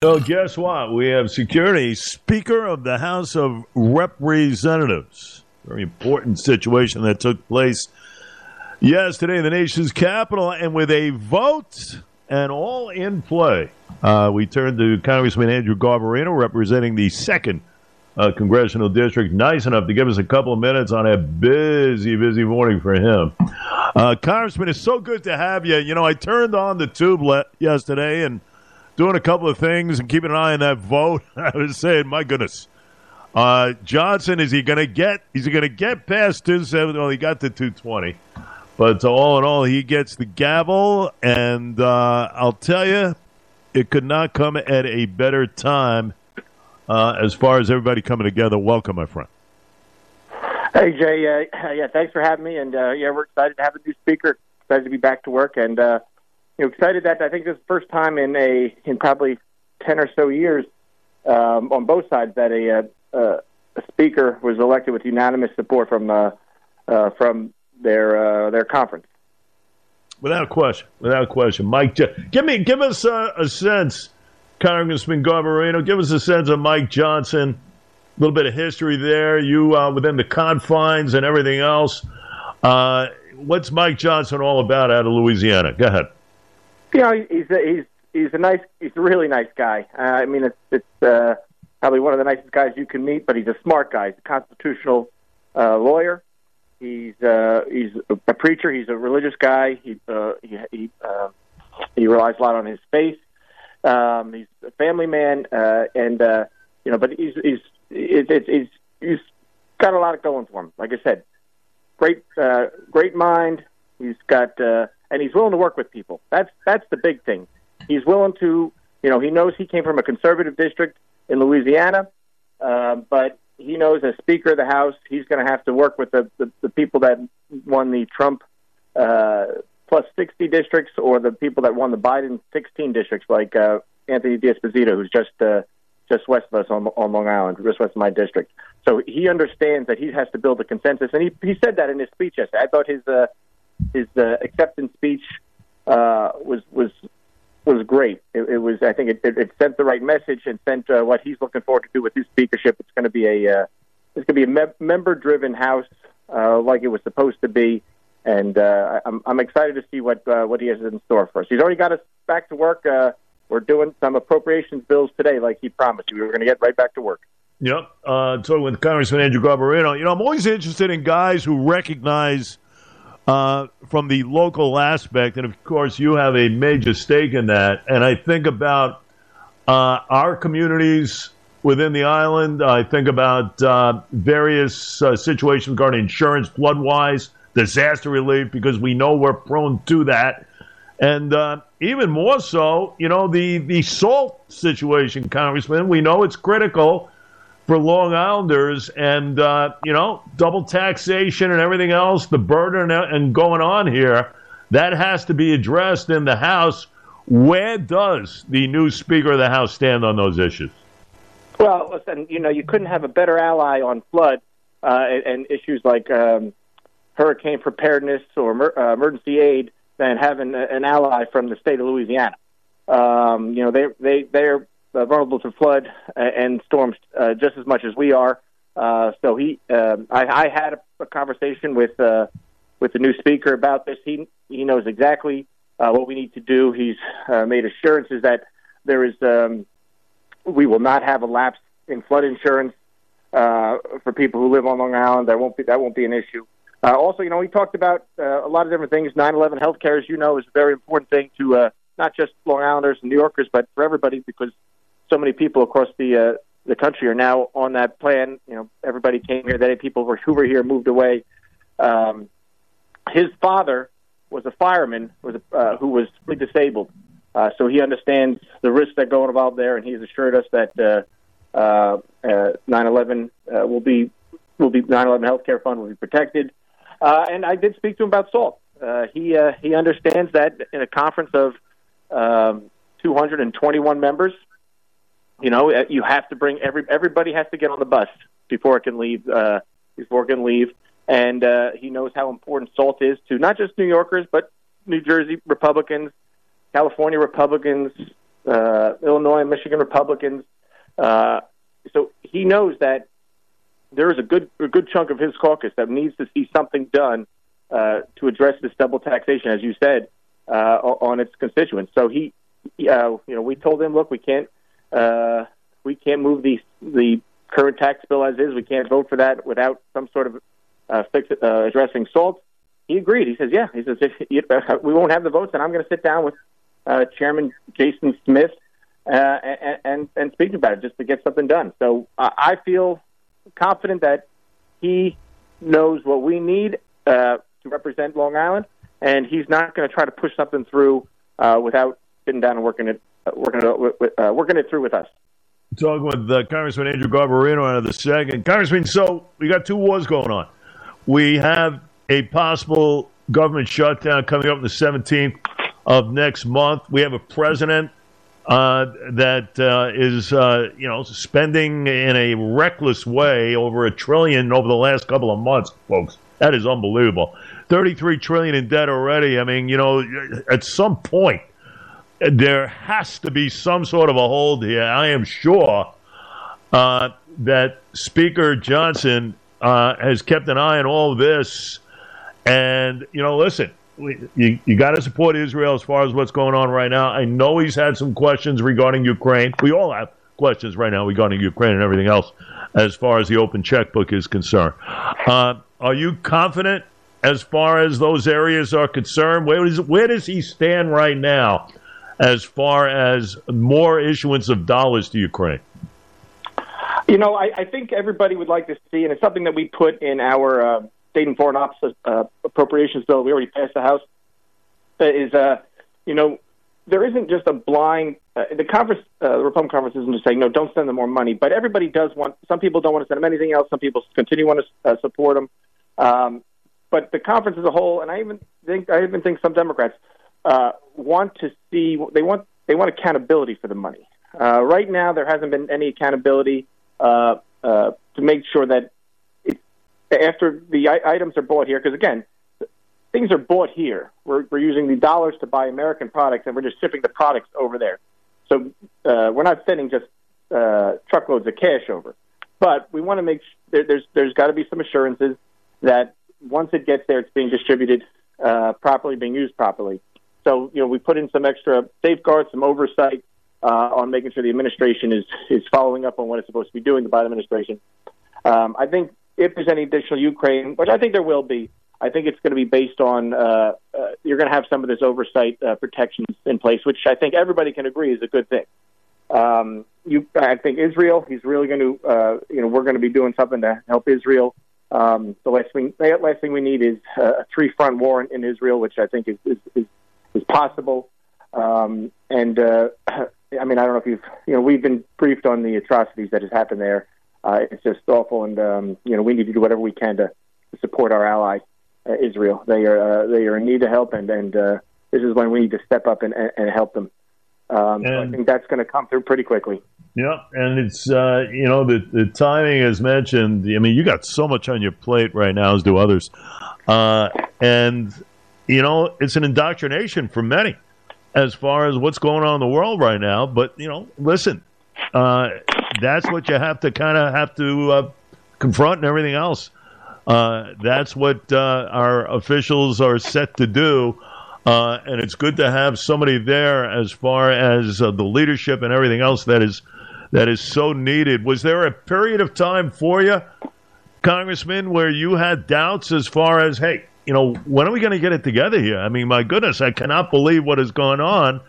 So guess what? We have security Speaker of the House of Representatives. Very important situation that took place yesterday in the nation's capital, and with a vote and all in play, uh, we turn to Congressman Andrew Garbarino, representing the second uh, congressional district, nice enough to give us a couple of minutes on a busy, busy morning for him. Uh, Congressman, it's so good to have you. You know, I turned on the tube yesterday and doing a couple of things and keeping an eye on that vote. I was saying, my goodness, uh, Johnson is he going to get? Is he going to get past two seventy? Well, he got to two twenty, but all in all, he gets the gavel, and uh, I'll tell you, it could not come at a better time. Uh, as far as everybody coming together, welcome, my friend. Hey Jay, uh, yeah, thanks for having me, and uh, yeah, we're excited to have a new speaker. Excited to be back to work, and uh, you know, excited that I think this is the first time in a in probably ten or so years um, on both sides that a, uh, a speaker was elected with unanimous support from uh, uh, from their uh, their conference. Without question, without question, Mike, give me give us a, a sense, Congressman Garbarino, give us a sense of Mike Johnson. A little bit of history there. You uh, within the confines and everything else. Uh, what's Mike Johnson all about out of Louisiana? Go ahead. You know, he's he's he's a nice, he's a really nice guy. Uh, I mean, it's it's uh, probably one of the nicest guys you can meet, but he's a smart guy. He's a constitutional uh, lawyer. He's uh, he's a preacher. He's a religious guy. He uh, he he, uh, he relies a lot on his faith. Um, he's a family man, uh, and uh, you know, but he's he's it's it, he's he's got a lot of going for him. Like I said, great uh, great mind. He's got uh, and he's willing to work with people. That's that's the big thing. He's willing to, you know, he knows he came from a conservative district in Louisiana, uh, but he knows as Speaker of the House, he's going to have to work with the, the, the people that won the Trump uh, plus 60 districts or the people that won the Biden 16 districts, like uh, Anthony D'Esposito, who's just uh, just west of us on, on Long Island, just west of my district. So he understands that he has to build a consensus, and he he said that in his speech yesterday. I thought his uh, his uh, acceptance speech uh, was was was great. It, it was I think it, it, it sent the right message and sent uh, what he's looking forward to do with his speakership. It's going to be a uh, it's going to be a me- member driven house uh, like it was supposed to be. And uh, I'm, I'm excited to see what uh, what he has in store for us. He's already got us back to work. Uh, we're doing some appropriations bills today, like he promised. We were going to get right back to work. Yep. Uh, talking with Congressman Andrew Garbarino. You know, I'm always interested in guys who recognize uh, from the local aspect, and of course, you have a major stake in that. And I think about uh, our communities within the island. I think about uh, various uh, situations regarding insurance, flood wise, disaster relief, because we know we're prone to that. And uh, even more so, you know, the, the salt situation, Congressman, we know it's critical for Long Islanders, and uh, you know, double taxation and everything else, the burden and going on here, that has to be addressed in the House. Where does the new Speaker of the House stand on those issues? Well, listen, you know, you couldn't have a better ally on flood uh, and, issues like um, hurricane preparedness or uh, emergency aid than having an ally from the state of Louisiana. Um, you know, they they they're uh, vulnerable to flood and storms uh, just as much as we are. Uh, so he, uh, I, I had a, a conversation with uh, with the new speaker about this. He he knows exactly uh, what we need to do. He's uh, made assurances that there is um, we will not have a lapse in flood insurance uh, for people who live on Long Island. That won't be that won't be an issue. Uh, also, you know, he talked about uh, a lot of different things. 9/11 healthcare, as you know, is a very important thing to uh, not just Long Islanders and New Yorkers, but for everybody because so many people across the uh, the country are now on that plan. You know, everybody came here. That people were, who were here moved away. Um, his father was a fireman, was a, uh, who was disabled, uh, so he understands the risks that go involved there, and he's assured us that uh, uh, uh, 9/11 uh, will be will be 9/11 healthcare fund will be protected. Uh, and I did speak to him about salt. Uh, he uh, he understands that in a conference of um, 221 members, you know, uh, you have to bring every everybody has to get on the bus before it can leave. Uh, before it can leave, and uh, he knows how important salt is to not just New Yorkers but New Jersey Republicans, California Republicans, uh, Illinois Michigan Republicans. Uh, so he knows that there is a good a good chunk of his caucus that needs to see something done uh, to address this double taxation, as you said, uh, on its constituents. So he, uh, you know, we told him, look, we can't uh, we can't move the the current tax bill as is. We can't vote for that without some sort of uh, fix, uh, addressing SALT. He agreed. He says, yeah. He says, if you, uh, we won't have the votes, then I'm going to sit down with uh, Chairman Jason Smith uh, and, and and speak about it just to get something done. So uh, I feel confident that he knows what we need uh, to represent Long Island, and he's not going to try to push something through uh, without sitting down and working it working it uh, working it through with us. Talking with uh, Congressman Andrew Garbarino out of the second. Congressman, so we got two wars going on. We have a possible government shutdown coming up on the 17th of next month. We have a president uh, that uh, is, uh, you know, spending in a reckless way over a trillion over the last couple of months, folks. That is unbelievable. 33 trillion in debt already. I mean, you know, at some point, there has to be some sort of a hold here. I am sure uh, that Speaker Johnson uh, has kept an eye on all this. And, you know, listen, you, you got to support Israel as far as what's going on right now. I know he's had some questions regarding Ukraine. We all have questions right now regarding Ukraine and everything else as far as the open checkbook is concerned. Uh, are you confident as far as those areas are concerned? Where does, where does he stand right now as far as more issuance of dollars to Ukraine? You know, I, I think everybody would like to see, and it's something that we put in our uh, state and foreign ops uh, appropriations bill. We already passed the House. Is uh, you know, there isn't just a blind. Uh, the conference, uh, the Republican conference, isn't just saying no, don't send them more money. But everybody does want. Some people don't want to send them anything else. Some people continue want to uh, support them. Um, but the conference as a whole, and I even think I even think some Democrats uh, want to see they want they want accountability for the money. Uh, right now, there hasn't been any accountability uh, uh, to make sure that it, after the I- items are bought here, because again, things are bought here. We're, we're using the dollars to buy American products, and we're just shipping the products over there. So uh, we're not sending just uh, truckloads of cash over, but we want to make sh- there, there's there's got to be some assurances that once it gets there, it's being distributed uh, properly, being used properly. So, you know, we put in some extra safeguards, some oversight uh, on making sure the administration is is following up on what it's supposed to be doing. The Biden administration. Um, I think if there's any additional Ukraine, which I think there will be, I think it's going to be based on uh, uh, you're going to have some of this oversight uh, protections in place, which I think everybody can agree is a good thing. Um, you, I think Israel, he's really going to, uh, you know, we're going to be doing something to help Israel. Um, the last thing, the last thing we need is uh, a three-front war in, in Israel, which I think is, is, is is possible. Um, and uh, I mean, I don't know if you've, you know, we've been briefed on the atrocities that has happened there. Uh, it's just awful, and um, you know, we need to do whatever we can to, to support our ally, uh, Israel. They are uh, they are in need of help, and and uh, this is when we need to step up and, and, and help them. Um, so I think that's going to come through pretty quickly. Yeah, and it's uh, you know the the timing as mentioned. I mean, you got so much on your plate right now, as do others, uh, and you know, it's an indoctrination for many as far as what's going on in the world right now. But, you know, listen, uh, that's what you have to kind of have to uh, confront and everything else. Uh, that's what uh, our officials are set to do. Uh, and it's good to have somebody there as far as uh, the leadership and everything else that is that is so needed. Was there a period of time for you, Congressman, where you had doubts as far as, hey, you know, when are we going to get it together here? I mean, my goodness, I cannot believe what has gone on.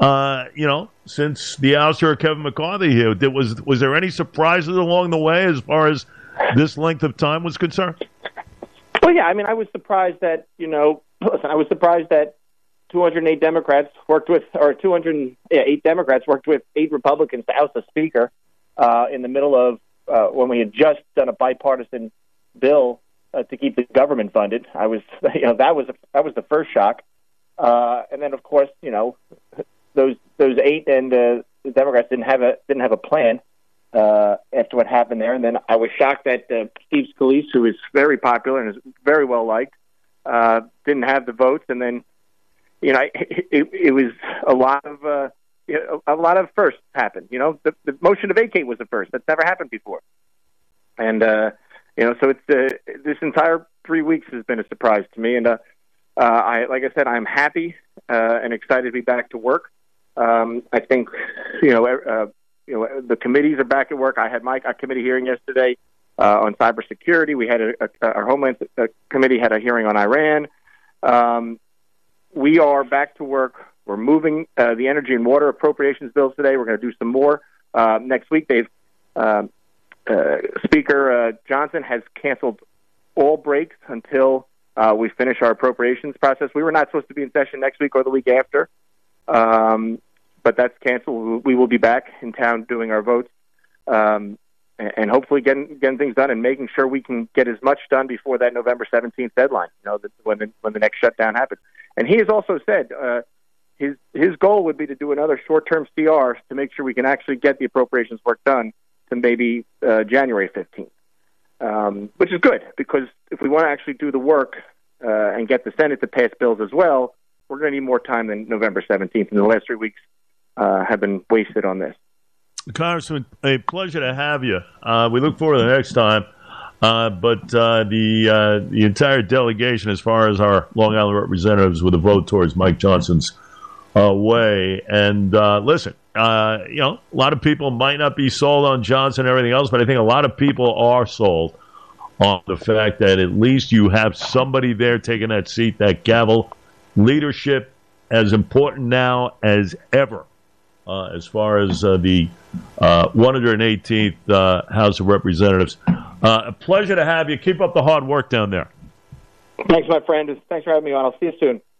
Uh, you know, since the ouster of Kevin McCarthy here, did, was was there any surprises along the way as far as this length of time was concerned? Well, yeah, I mean, I was surprised that you know, listen, I was surprised that 208 Democrats worked with, or 208 Democrats worked with eight Republicans to oust the speaker uh, in the middle of uh, when we had just done a bipartisan bill uh, to keep the government funded. I was, you know, that was that was the first shock, uh, and then of course, you know, those those eight and uh, the Democrats didn't have a didn't have a plan uh, after what happened there, and then I was shocked that uh, Steve Scalise, who is very popular and is very well liked, uh, didn't have the votes, and then you know, it, it, it was a lot of uh, a lot of firsts happened. You know, the, the motion to vacate was the first. That's never happened before. And uh, you know, so it's uh, this entire three weeks has been a surprise to me. And uh, uh, I, like I said, I'm happy uh, and excited to be back to work. Um, I think, you know, uh, you know, the committees are back at work. I had my committee hearing yesterday uh, on cybersecurity. We had a, a, our Homeland Committee had a hearing on Iran. Um, we are back to work. We're moving uh, the energy and water appropriations bills today. We're going to do some more uh, next week. They've uh, Speaker uh, Johnson has canceled all breaks until uh, we finish our appropriations process. We were not supposed to be in session next week or the week after, um, but that's canceled. We will be back in town doing our votes. Um, and hopefully getting getting things done and making sure we can get as much done before that November 17th deadline. You know, when the, when the next shutdown happens. And he has also said uh, his his goal would be to do another short term CR to make sure we can actually get the appropriations work done to maybe uh, January 15th, um, which is good because if we want to actually do the work uh, and get the Senate to pass bills as well, we're going to need more time than November 17th. And the last three weeks uh, have been wasted on this. Congressman, a pleasure to have you. Uh, we look forward to the next time. Uh, but uh, the the entire delegation, as far as our Long Island representatives, with a vote towards Mike Johnson's uh, way. And uh, listen, you know, a lot of people might not be sold on Johnson and everything else, but I think a lot of people are sold on the fact that at least you have somebody there taking that seat, that gavel. Leadership as important now as ever uh, as far as uh, the uh, 118th uh, House of Representatives. Uh, a pleasure to have you. Keep up the hard work down there. Thanks, my friend. Thanks for having me on. I'll see you soon.